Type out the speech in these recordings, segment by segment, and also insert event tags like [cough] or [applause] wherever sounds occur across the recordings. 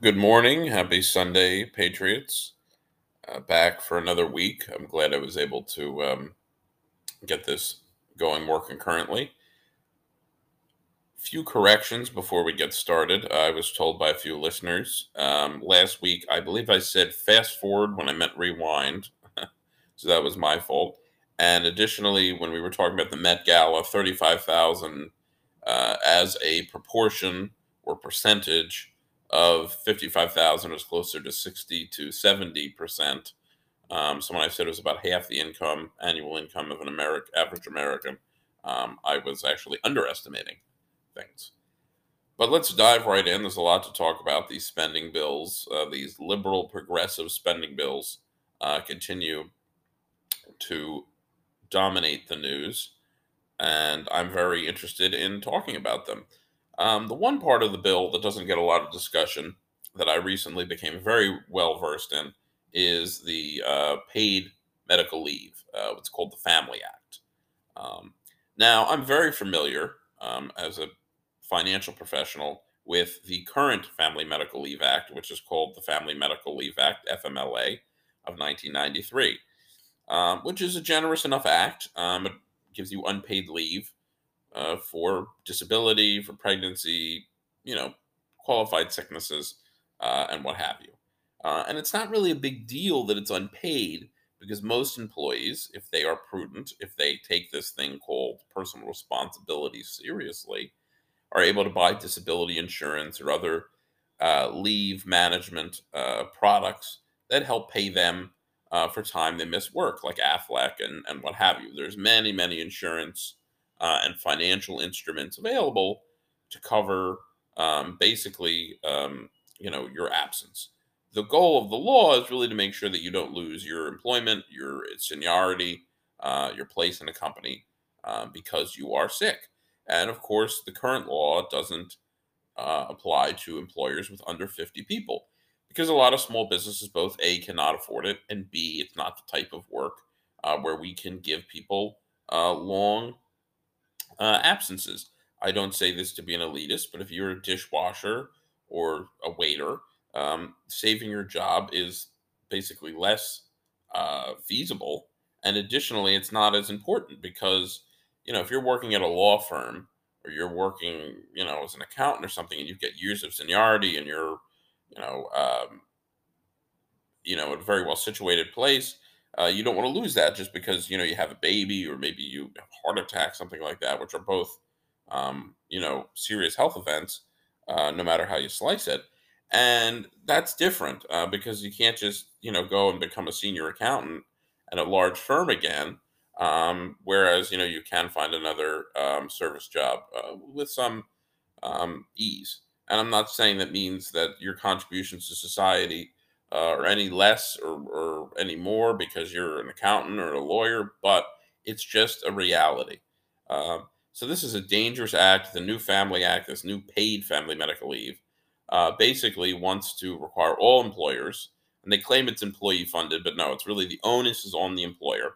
Good morning. Happy Sunday, Patriots. Uh, back for another week. I'm glad I was able to um, get this going more concurrently. Few corrections before we get started. I was told by a few listeners um, last week, I believe I said fast forward when I meant rewind. [laughs] so that was my fault. And additionally, when we were talking about the Met Gala, 35,000 uh, as a proportion or percentage of 55,000 was closer to 60 to 70 percent. Um, so when I said it was about half the income, annual income of an American average American, um, I was actually underestimating things. But let's dive right in. There's a lot to talk about. These spending bills, uh, these liberal progressive spending bills, uh, continue to dominate the news, and I'm very interested in talking about them. Um, the one part of the bill that doesn't get a lot of discussion that I recently became very well versed in is the uh, paid medical leave, uh, what's called the Family Act. Um, now, I'm very familiar um, as a financial professional with the current Family Medical Leave Act, which is called the Family Medical Leave Act, FMLA, of 1993, um, which is a generous enough act. Um, it gives you unpaid leave uh, for disability, for pregnancy, you know, qualified sicknesses, uh, and what have you. Uh, and it's not really a big deal that it's unpaid because most employees, if they are prudent, if they take this thing called personal responsibility seriously, are able to buy disability insurance or other uh, leave management uh, products that help pay them uh, for time they miss work, like Aflac and, and what have you. There's many, many insurance uh, and financial instruments available to cover um, basically, um, you know, your absence. The goal of the law is really to make sure that you don't lose your employment, your seniority, uh, your place in the company uh, because you are sick. And of course, the current law doesn't uh, apply to employers with under 50 people because a lot of small businesses both A, cannot afford it, and B, it's not the type of work uh, where we can give people uh, long uh, absences. I don't say this to be an elitist, but if you're a dishwasher or a waiter, um, saving your job is basically less uh, feasible. And additionally, it's not as important because, you know, if you're working at a law firm or you're working, you know, as an accountant or something and you get years of seniority and you're, you know, um, you know, a very well situated place, uh, you don't want to lose that just because you know you have a baby or maybe you have heart attack, something like that, which are both um, you know serious health events, uh, no matter how you slice it. And that's different uh, because you can't just you know go and become a senior accountant at a large firm again. Um, whereas you know you can find another um, service job uh, with some um, ease. And I'm not saying that means that your contributions to society uh, or any less or, or any more because you're an accountant or a lawyer, but it's just a reality. Um, so this is a dangerous act. The new Family Act, this new paid family medical leave, uh, basically wants to require all employers, and they claim it's employee funded, but no, it's really the onus is on the employer.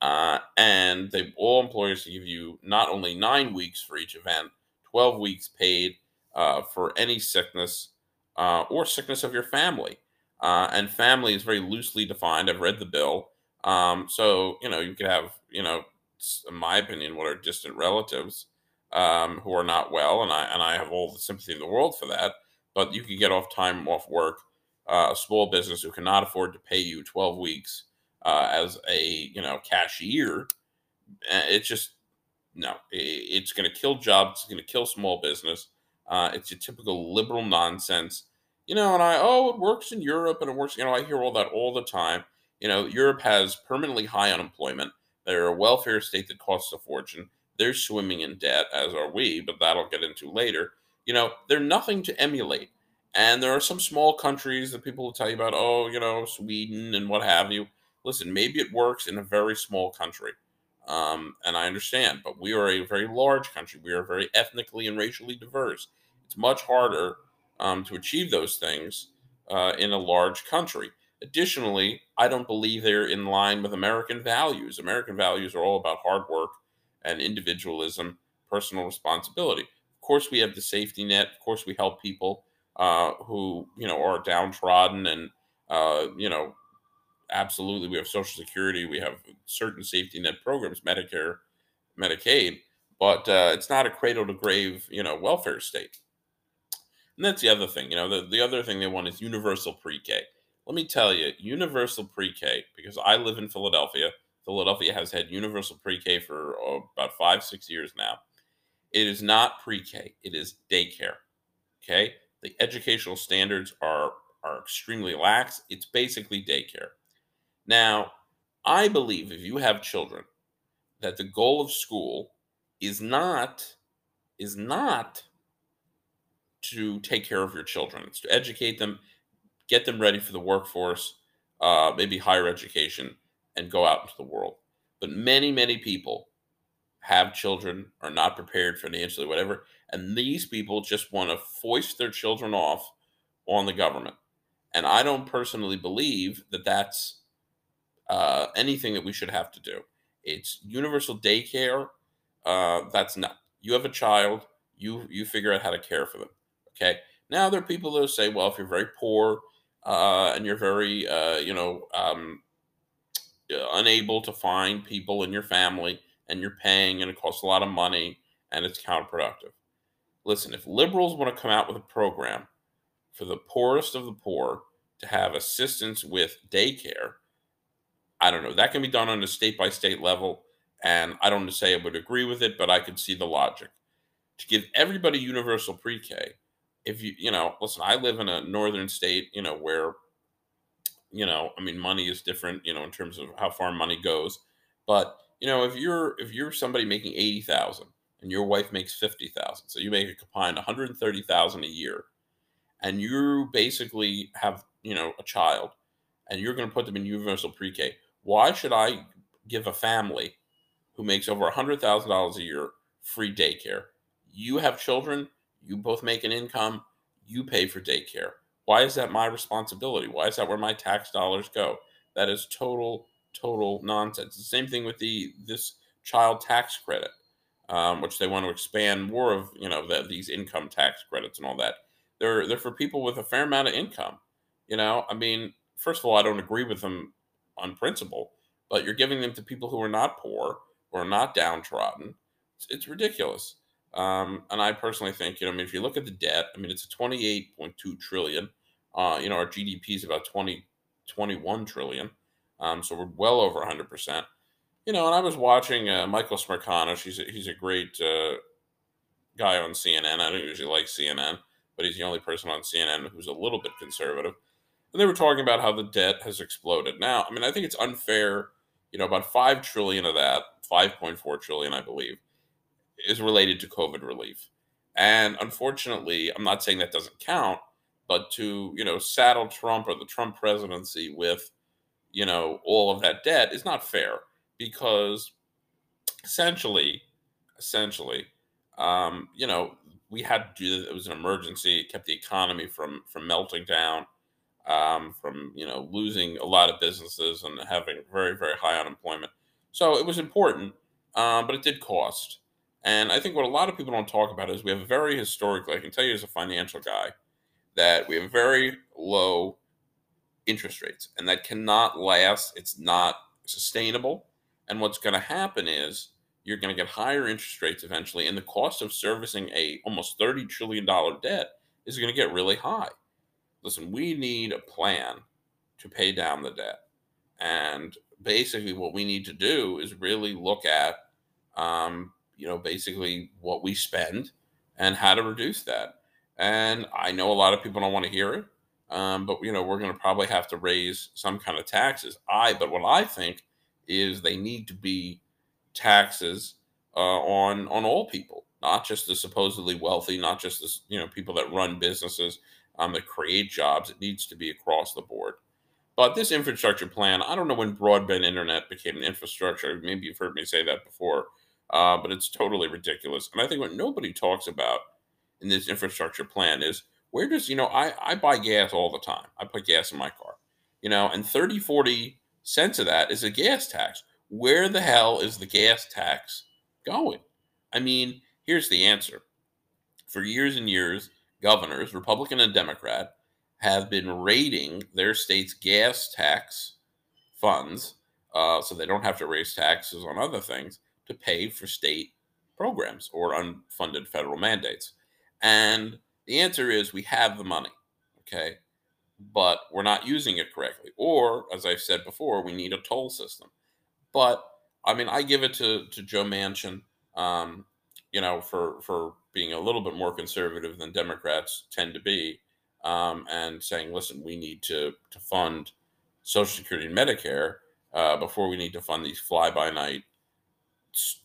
Uh, and they all employers to give you not only nine weeks for each event, 12 weeks paid uh, for any sickness uh, or sickness of your family. Uh, and family is very loosely defined. I've read the bill. Um, so, you know, you could have, you know, in my opinion, what are distant relatives um, who are not well. And I, and I have all the sympathy in the world for that. But you could get off time off work, uh, a small business who cannot afford to pay you 12 weeks uh, as a, you know, cashier. Eh, it's just, no, it's going to kill jobs. It's going to kill small business. Uh, it's a typical liberal nonsense you know, and I, oh, it works in Europe and it works, you know, I hear all that all the time. You know, Europe has permanently high unemployment. They're a welfare state that costs a fortune. They're swimming in debt, as are we, but that'll get into later. You know, they're nothing to emulate. And there are some small countries that people will tell you about, oh, you know, Sweden and what have you. Listen, maybe it works in a very small country. Um, and I understand, but we are a very large country. We are very ethnically and racially diverse. It's much harder um, to achieve those things uh, in a large country. Additionally, I don't believe they're in line with American values. American values are all about hard work and individualism, personal responsibility. Of course, we have the safety net. Of course, we help people uh, who you know are downtrodden and uh, you know absolutely we have social security we have certain safety net programs medicare medicaid but uh, it's not a cradle to grave you know welfare state and that's the other thing you know the, the other thing they want is universal pre-k. Let me tell you universal pre-k because i live in philadelphia philadelphia has had universal pre-k for oh, about five six years now. It is not pre-k it is daycare okay? The educational standards are are extremely lax it's basically daycare. Now, I believe if you have children, that the goal of school is not is not to take care of your children. It's to educate them, get them ready for the workforce, uh, maybe higher education, and go out into the world. But many, many people have children, are not prepared financially, whatever, and these people just want to foist their children off on the government. And I don't personally believe that that's uh, anything that we should have to do. It's universal daycare. Uh, that's not. You have a child. You you figure out how to care for them. Okay. Now there are people that say, well, if you're very poor uh, and you're very uh, you know um, uh, unable to find people in your family and you're paying and it costs a lot of money and it's counterproductive. Listen, if liberals want to come out with a program for the poorest of the poor to have assistance with daycare, I don't know. That can be done on a state by state level. And I don't say I would agree with it, but I could see the logic. To give everybody universal pre K, if you, you know, listen, I live in a northern state, you know, where, you know, I mean, money is different, you know, in terms of how far money goes. But, you know, if you're, if you're somebody making 80,000 and your wife makes 50,000, so you make a combined 130,000 a year, and you basically have, you know, a child and you're going to put them in universal pre K why should I give a family who makes over $100,000 a year free daycare? You have children, you both make an income, you pay for daycare. Why is that my responsibility? Why is that where my tax dollars go? That is total, total nonsense. The same thing with the this child tax credit, um, which they want to expand more of. You know, the, these income tax credits and all that. They're they're for people with a fair amount of income. You know, I mean, first of all, I don't agree with them on principle, but you're giving them to people who are not poor, are not downtrodden. It's, it's ridiculous. Um, and I personally think, you know, I mean, if you look at the debt, I mean, it's a 28.2 trillion. Uh, you know, our GDP is about 20, 21 trillion. Um, so we're well over 100%. You know, and I was watching uh, Michael Smerconish. He's a, he's a great uh, guy on CNN. I don't usually like CNN, but he's the only person on CNN who's a little bit conservative and they were talking about how the debt has exploded. Now, I mean, I think it's unfair. You know, about five trillion of that, five point four trillion, I believe, is related to COVID relief. And unfortunately, I'm not saying that doesn't count, but to you know saddle Trump or the Trump presidency with you know all of that debt is not fair because essentially, essentially, um, you know, we had to do it was an emergency. It kept the economy from from melting down um, from you know losing a lot of businesses and having very very high unemployment. So it was important, um, but it did cost. And I think what a lot of people don't talk about is we have very historically, I can tell you as a financial guy, that we have very low interest rates, and that cannot last. It's not sustainable. And what's going to happen is you're going to get higher interest rates eventually, and the cost of servicing a almost thirty trillion dollar debt is going to get really high listen, we need a plan to pay down the debt. And basically, what we need to do is really look at, um, you know, basically what we spend and how to reduce that. And I know a lot of people don't want to hear it, um, but you know, we're going to probably have to raise some kind of taxes. I, but what I think is they need to be taxes uh, on on all people, not just the supposedly wealthy, not just the you know people that run businesses, um, that create jobs. It needs to be across the board. But this infrastructure plan, I don't know when broadband internet became an infrastructure. Maybe you've heard me say that before, uh, but it's totally ridiculous. And I think what nobody talks about in this infrastructure plan is where does, you know, I, I buy gas all the time. I put gas in my car, you know, and 30, 40 cents of that is a gas tax. Where the hell is the gas tax going? I mean, here's the answer. For years and years, governors, Republican and Democrat, have been raiding their state's gas tax funds uh, so they don't have to raise taxes on other things to pay for state programs or unfunded federal mandates. And the answer is we have the money, okay, but we're not using it correctly. Or, as I've said before, we need a toll system. But I mean, I give it to to Joe Manchin, um, you know, for for being a little bit more conservative than Democrats tend to be, um, and saying, listen, we need to to fund Social Security and Medicare uh, before we need to fund these fly by night,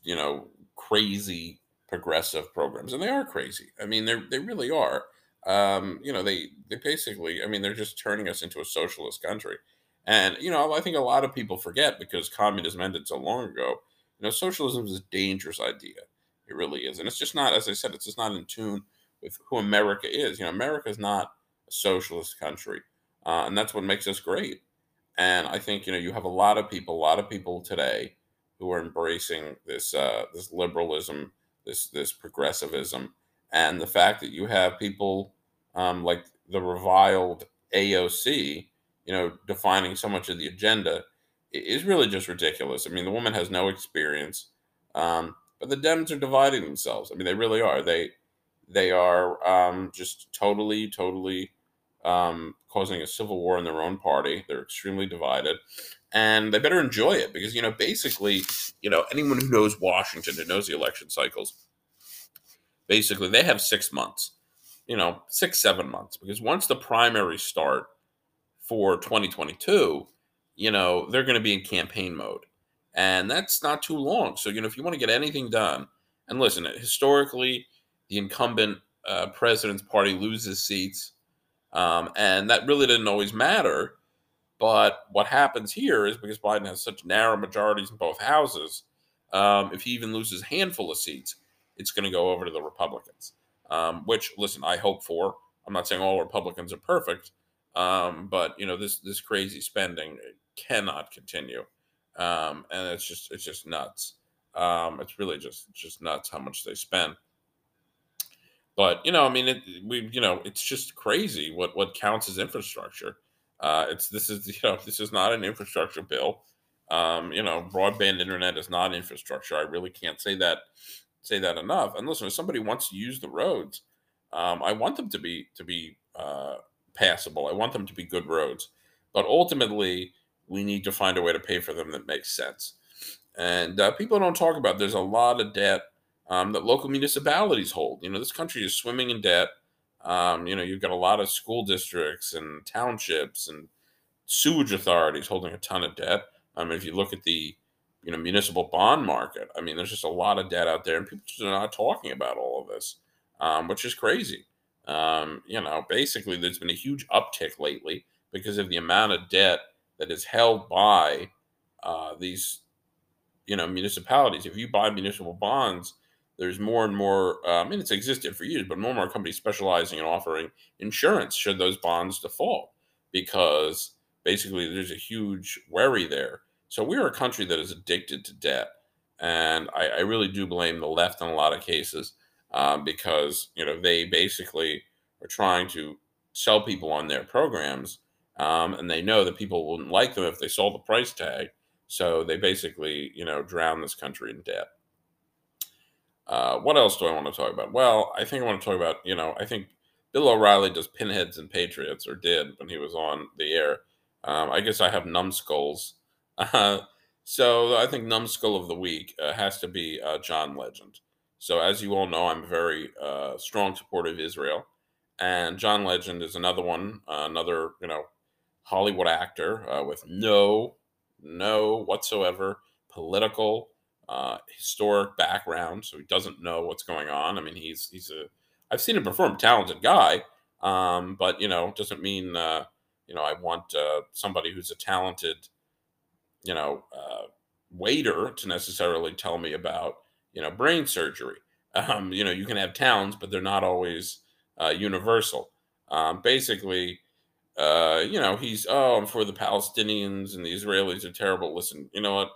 you know, crazy progressive programs, and they are crazy. I mean, they they really are. Um, you know, they they basically, I mean, they're just turning us into a socialist country. And you know, I think a lot of people forget because communism ended so long ago. You know, socialism is a dangerous idea. It really is, and it's just not, as I said, it's just not in tune with who America is. You know, America is not a socialist country, uh, and that's what makes us great. And I think you know you have a lot of people, a lot of people today who are embracing this uh, this liberalism, this this progressivism, and the fact that you have people um, like the reviled AOC, you know, defining so much of the agenda is really just ridiculous. I mean, the woman has no experience, um, but the Dems are dividing themselves. I mean, they really are. They they are um, just totally, totally um, causing a civil war in their own party. They're extremely divided, and they better enjoy it because you know, basically, you know, anyone who knows Washington who knows the election cycles, basically, they have six months, you know, six seven months because once the primaries start for 2022, you know, they're going to be in campaign mode, and that's not too long. So you know, if you want to get anything done, and listen, historically, the incumbent uh, president's party loses seats um, and that really didn't always matter. But what happens here is because Biden has such narrow majorities in both houses, um, if he even loses a handful of seats, it's going to go over to the Republicans. Um, which, listen, I hope for. I'm not saying all Republicans are perfect, um, but you know this this crazy spending cannot continue, um, and it's just it's just nuts. Um, it's really just just nuts how much they spend. But you know, I mean, it, we you know, it's just crazy what what counts as infrastructure. Uh, it's this is [laughs] you know this is not an infrastructure bill. Um, you know, broadband internet is not infrastructure. I really can't say that say that enough. And listen, if somebody wants to use the roads, um, I want them to be to be uh, passable. I want them to be good roads. But ultimately, we need to find a way to pay for them that makes sense. And uh, people don't talk about. There's a lot of debt um, that local municipalities hold. You know, this country is swimming in debt. Um, you know, you've got a lot of school districts and townships and sewage authorities holding a ton of debt. I mean, if you look at the you know municipal bond market, I mean, there's just a lot of debt out there, and people just are not talking about all of this, um, which is crazy. Um, you know, basically, there's been a huge uptick lately because of the amount of debt that is held by uh, these you know municipalities. If you buy municipal bonds, there's more and more, uh, I mean, it's existed for years, but more and more companies specializing in offering insurance should those bonds default because basically there's a huge worry there. So we're a country that is addicted to debt. And I, I really do blame the left in a lot of cases um, because, you know, they basically are trying to sell people on their programs. Um, and they know that people wouldn't like them if they saw the price tag. So they basically, you know, drown this country in debt. Uh, what else do I want to talk about? Well, I think I want to talk about, you know, I think Bill O'Reilly does pinheads and patriots, or did when he was on the air. Um, I guess I have numbskulls. Uh, so I think numbskull of the week uh, has to be uh, John Legend. So as you all know, I'm a very uh, strong supporter of Israel, and John Legend is another one, another you know Hollywood actor with no, no whatsoever political uh, historic background, so he doesn't know what's going on. I mean, he's he's a I've seen him perform, talented guy, um, but you know, doesn't mean uh, you know I want uh, somebody who's a talented, you know, uh, waiter to necessarily tell me about you know brain surgery. [laughs] Um, you know, you can have talents, but they're not always uh, universal. Um, basically, uh, you know, he's oh, I'm for the Palestinians and the Israelis are terrible. Listen, you know what?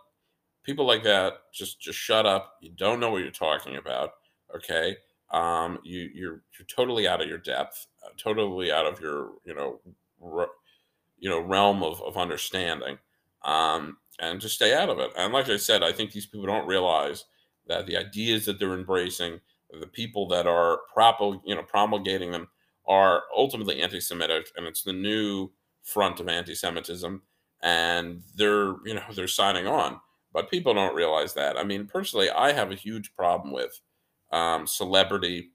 People like that just just shut up. You don't know what you're talking about. Okay. um, you you're you're totally out of your depth, uh, totally out of your you know re, you know realm of of understanding, um, and just stay out of it. And like I said, I think these people don't realize that the ideas that they're embracing, the people that are propul- you know promulgating them, are ultimately anti-Semitic, and it's the new front of anti-Semitism, and they're you know they're signing on. But people don't realize that. I mean, personally, I have a huge problem with um, celebrity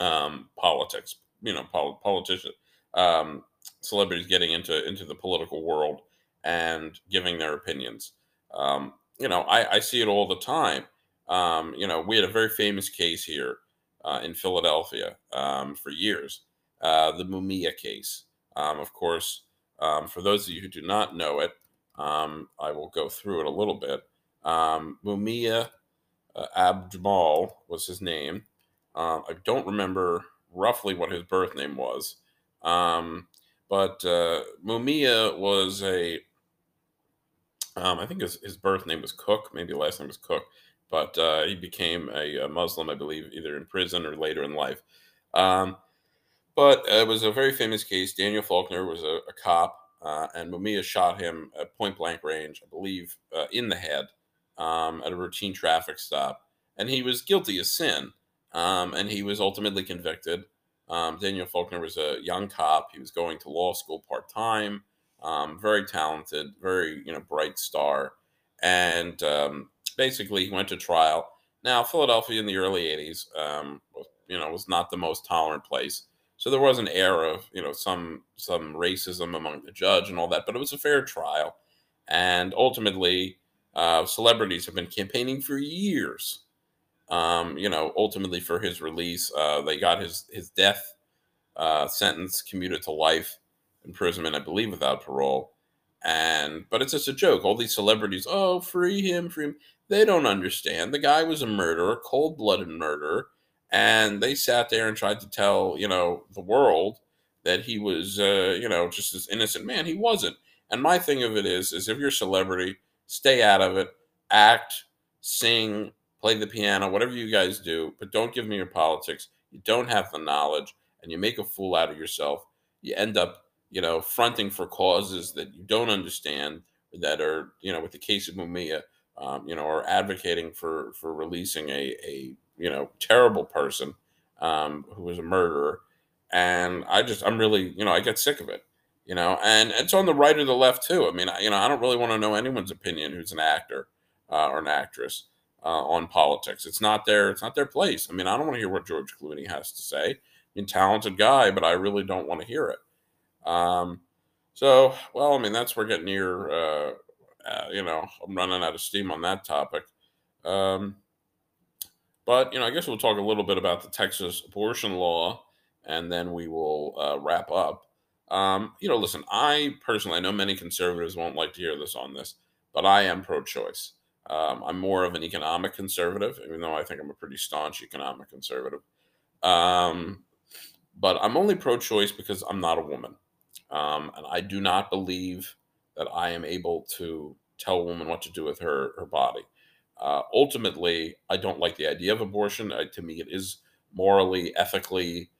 um, politics. You know, pol- politicians, um, celebrities getting into into the political world and giving their opinions. Um, you know, I, I, see it all the time. Um, you know, we had a very famous case here uh, in Philadelphia um, for years, uh, the Mumia case. of course, for those of you who do not know it, I will go through it a little bit. Mumia uh, Abu-Jamal was his name. Um, I don't remember roughly what his birth name was, um, but uh, Mumia was a. Um, I think his, his birth name was Cook, maybe last name was Cook, but uh, he became a, a, Muslim, I believe, either in prison or later in life. Um, but it was a very famous case. Daniel Faulkner was a, a cop, uh, and Mumia shot him at point blank range, I believe, uh, in the head um, at a routine traffic stop, and he was guilty of sin, um, and he was ultimately convicted. Um, Daniel Faulkner was a young cop. He was going to law school part time. Um, very talented, very you know bright star, and um, basically he went to trial. Now Philadelphia in the early '80s, um, you know, was not the most tolerant place. So there was an air of you know some some racism among the judge and all that, but it was a fair trial, and ultimately uh, celebrities have been campaigning for years. Um, you know, ultimately for his release, uh, they got his his death uh, sentence commuted to life imprisonment, I believe, without parole. And but it's just a joke. All these celebrities, oh, free him, free him. They don't understand. The guy was a murderer, cold blooded murderer, and they sat there and tried to tell you know the world that he was uh, you know just this innocent man. He wasn't. And my thing of it is, is if you're a celebrity stay out of it, act, sing, play the piano, whatever you guys do, but don't give me your politics. You don't have the knowledge and you make a fool out of yourself. You end up, you know, fronting for causes that you don't understand that are, you know, with the case of Mumia, um, you know, or advocating for for releasing a, a you know, terrible person um, who was a murderer. And I just, I'm really, you know, I get sick of it you know, and it's on the right or the left too. I mean, you know, I don't really want to know anyone's opinion who's an actor uh, or an actress uh, on politics. It's not their it's not their place. I mean, I don't want to hear what George Clooney has to say. I mean, talented guy, but I really don't want to hear it. Um, so, well, I mean, that's we're getting near. Uh, uh, you know, I'm running out of steam on that topic. Um, but you know, I guess we'll talk a little bit about the Texas abortion law, and then we will uh, wrap up. Um, you know, listen, I personally, I know many conservatives won't like to hear this on this, but I am pro choice. Um, I'm more of an economic conservative, even though I think I'm a pretty staunch economic conservative. Um, but I'm only pro choice because I'm not a woman. Um, and I do not believe that I am able to tell a woman what to do with her, her body. Uh, ultimately, I don't like the idea of abortion. Uh, to me, it is morally, ethically,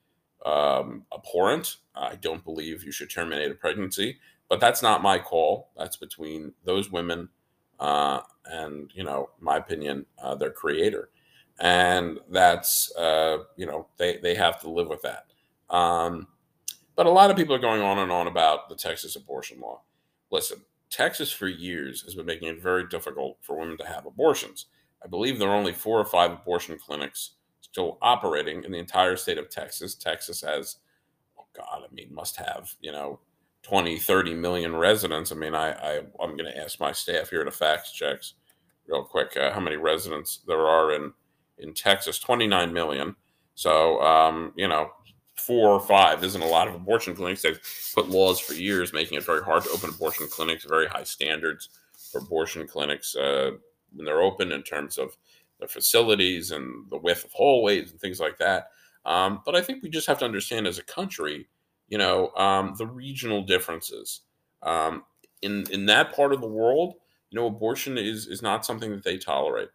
um, abhorrent. I don't believe you should terminate a pregnancy, but that's not my call. That's between those women uh, and, you know, my opinion, uh, their creator. And that's, uh, you know, they, they have to live with that. Um, but a lot of people are going on and on about the Texas abortion law. Listen, Texas for years has been making it very difficult for women to have abortions. I believe there are only four or five abortion clinics still operating in the entire state of Texas. Texas has, oh God, I mean, must have, you know, 20, 30 million residents. I mean, I, I I'm going to ask my staff here to fact checks real quick uh, how many residents there are in in Texas. 29 million. So, um, you know, four or five isn't a lot of abortion clinics. They've put laws for years making it very hard to open abortion clinics. Very high standards for abortion clinics uh, when they're open in terms of the facilities and the width of hallways and things like that. Um, but I think we just have to understand as a country, you know, um, the regional differences. Um, in in that part of the world, you know, abortion is is not something that they tolerate.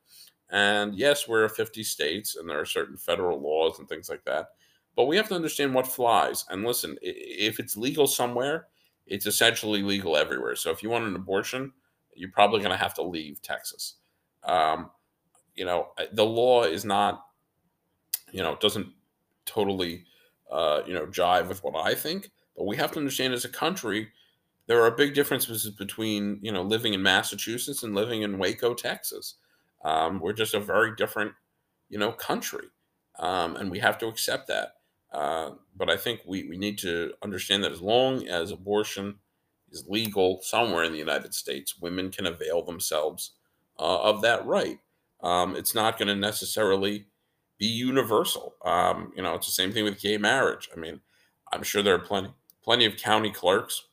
And yes, we're 50 states and there are certain federal laws and things like that. But we have to understand what flies. And listen, if it's legal somewhere, it's essentially legal everywhere. So if you want an abortion, you're probably going to have to leave Texas. Um, you know, the law is not, you know, doesn't totally, uh, you know, jive with what I think. But we have to understand as a country, there are big differences between, you know, living in Massachusetts and living in Waco, Texas. Um, we're just a very different, you know, country, um, and we have to accept that. Uh, but I think we, we need to understand that as long as abortion is legal somewhere in the United States, women can avail themselves uh, of that right. Um, it's not going to necessarily be universal. Um, you know, it's the same thing with gay marriage. I mean, I'm sure there are plenty plenty of county clerks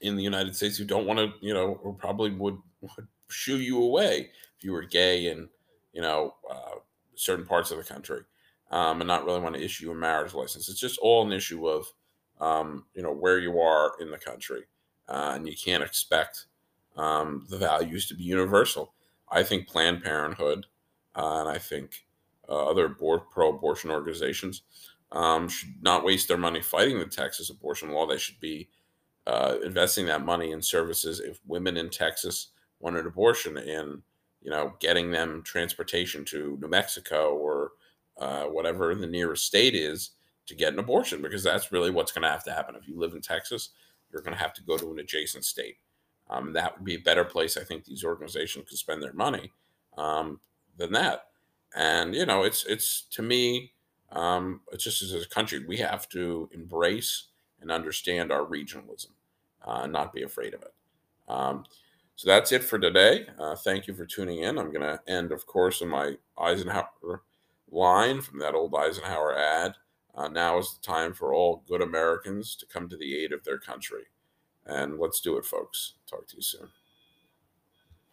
in the United States who don't want to, you know, or probably would, would shoo you away if you were gay in, you know, uh, certain parts of the country um, and not really want to issue a marriage license. It's just all an issue of, um, you know, where you are in the country. Uh, and you can't expect um, the values to be universal. I think Planned Parenthood uh, and I think uh, other pro abortion organizations um, should not waste their money fighting the Texas abortion law. They should be uh, investing that money in services if women in Texas want an abortion in, you know, getting them transportation to New Mexico or uh, whatever the nearest state is to get an abortion because that's really what's going to have to happen. If you live in Texas, you're going to have to go to an adjacent state. Um, that would be a better place, I think, these organizations could spend their money um, than that. And you know, it's it's to me, um, it's just as a country we have to embrace and understand our regionalism, uh, and not be afraid of it. Um, so that's it for today. Uh, thank you for tuning in. I'm going to end, of course, in my Eisenhower line from that old Eisenhower ad. Uh, now is the time for all good Americans to come to the aid of their country. And let's do it, folks. Talk to you soon.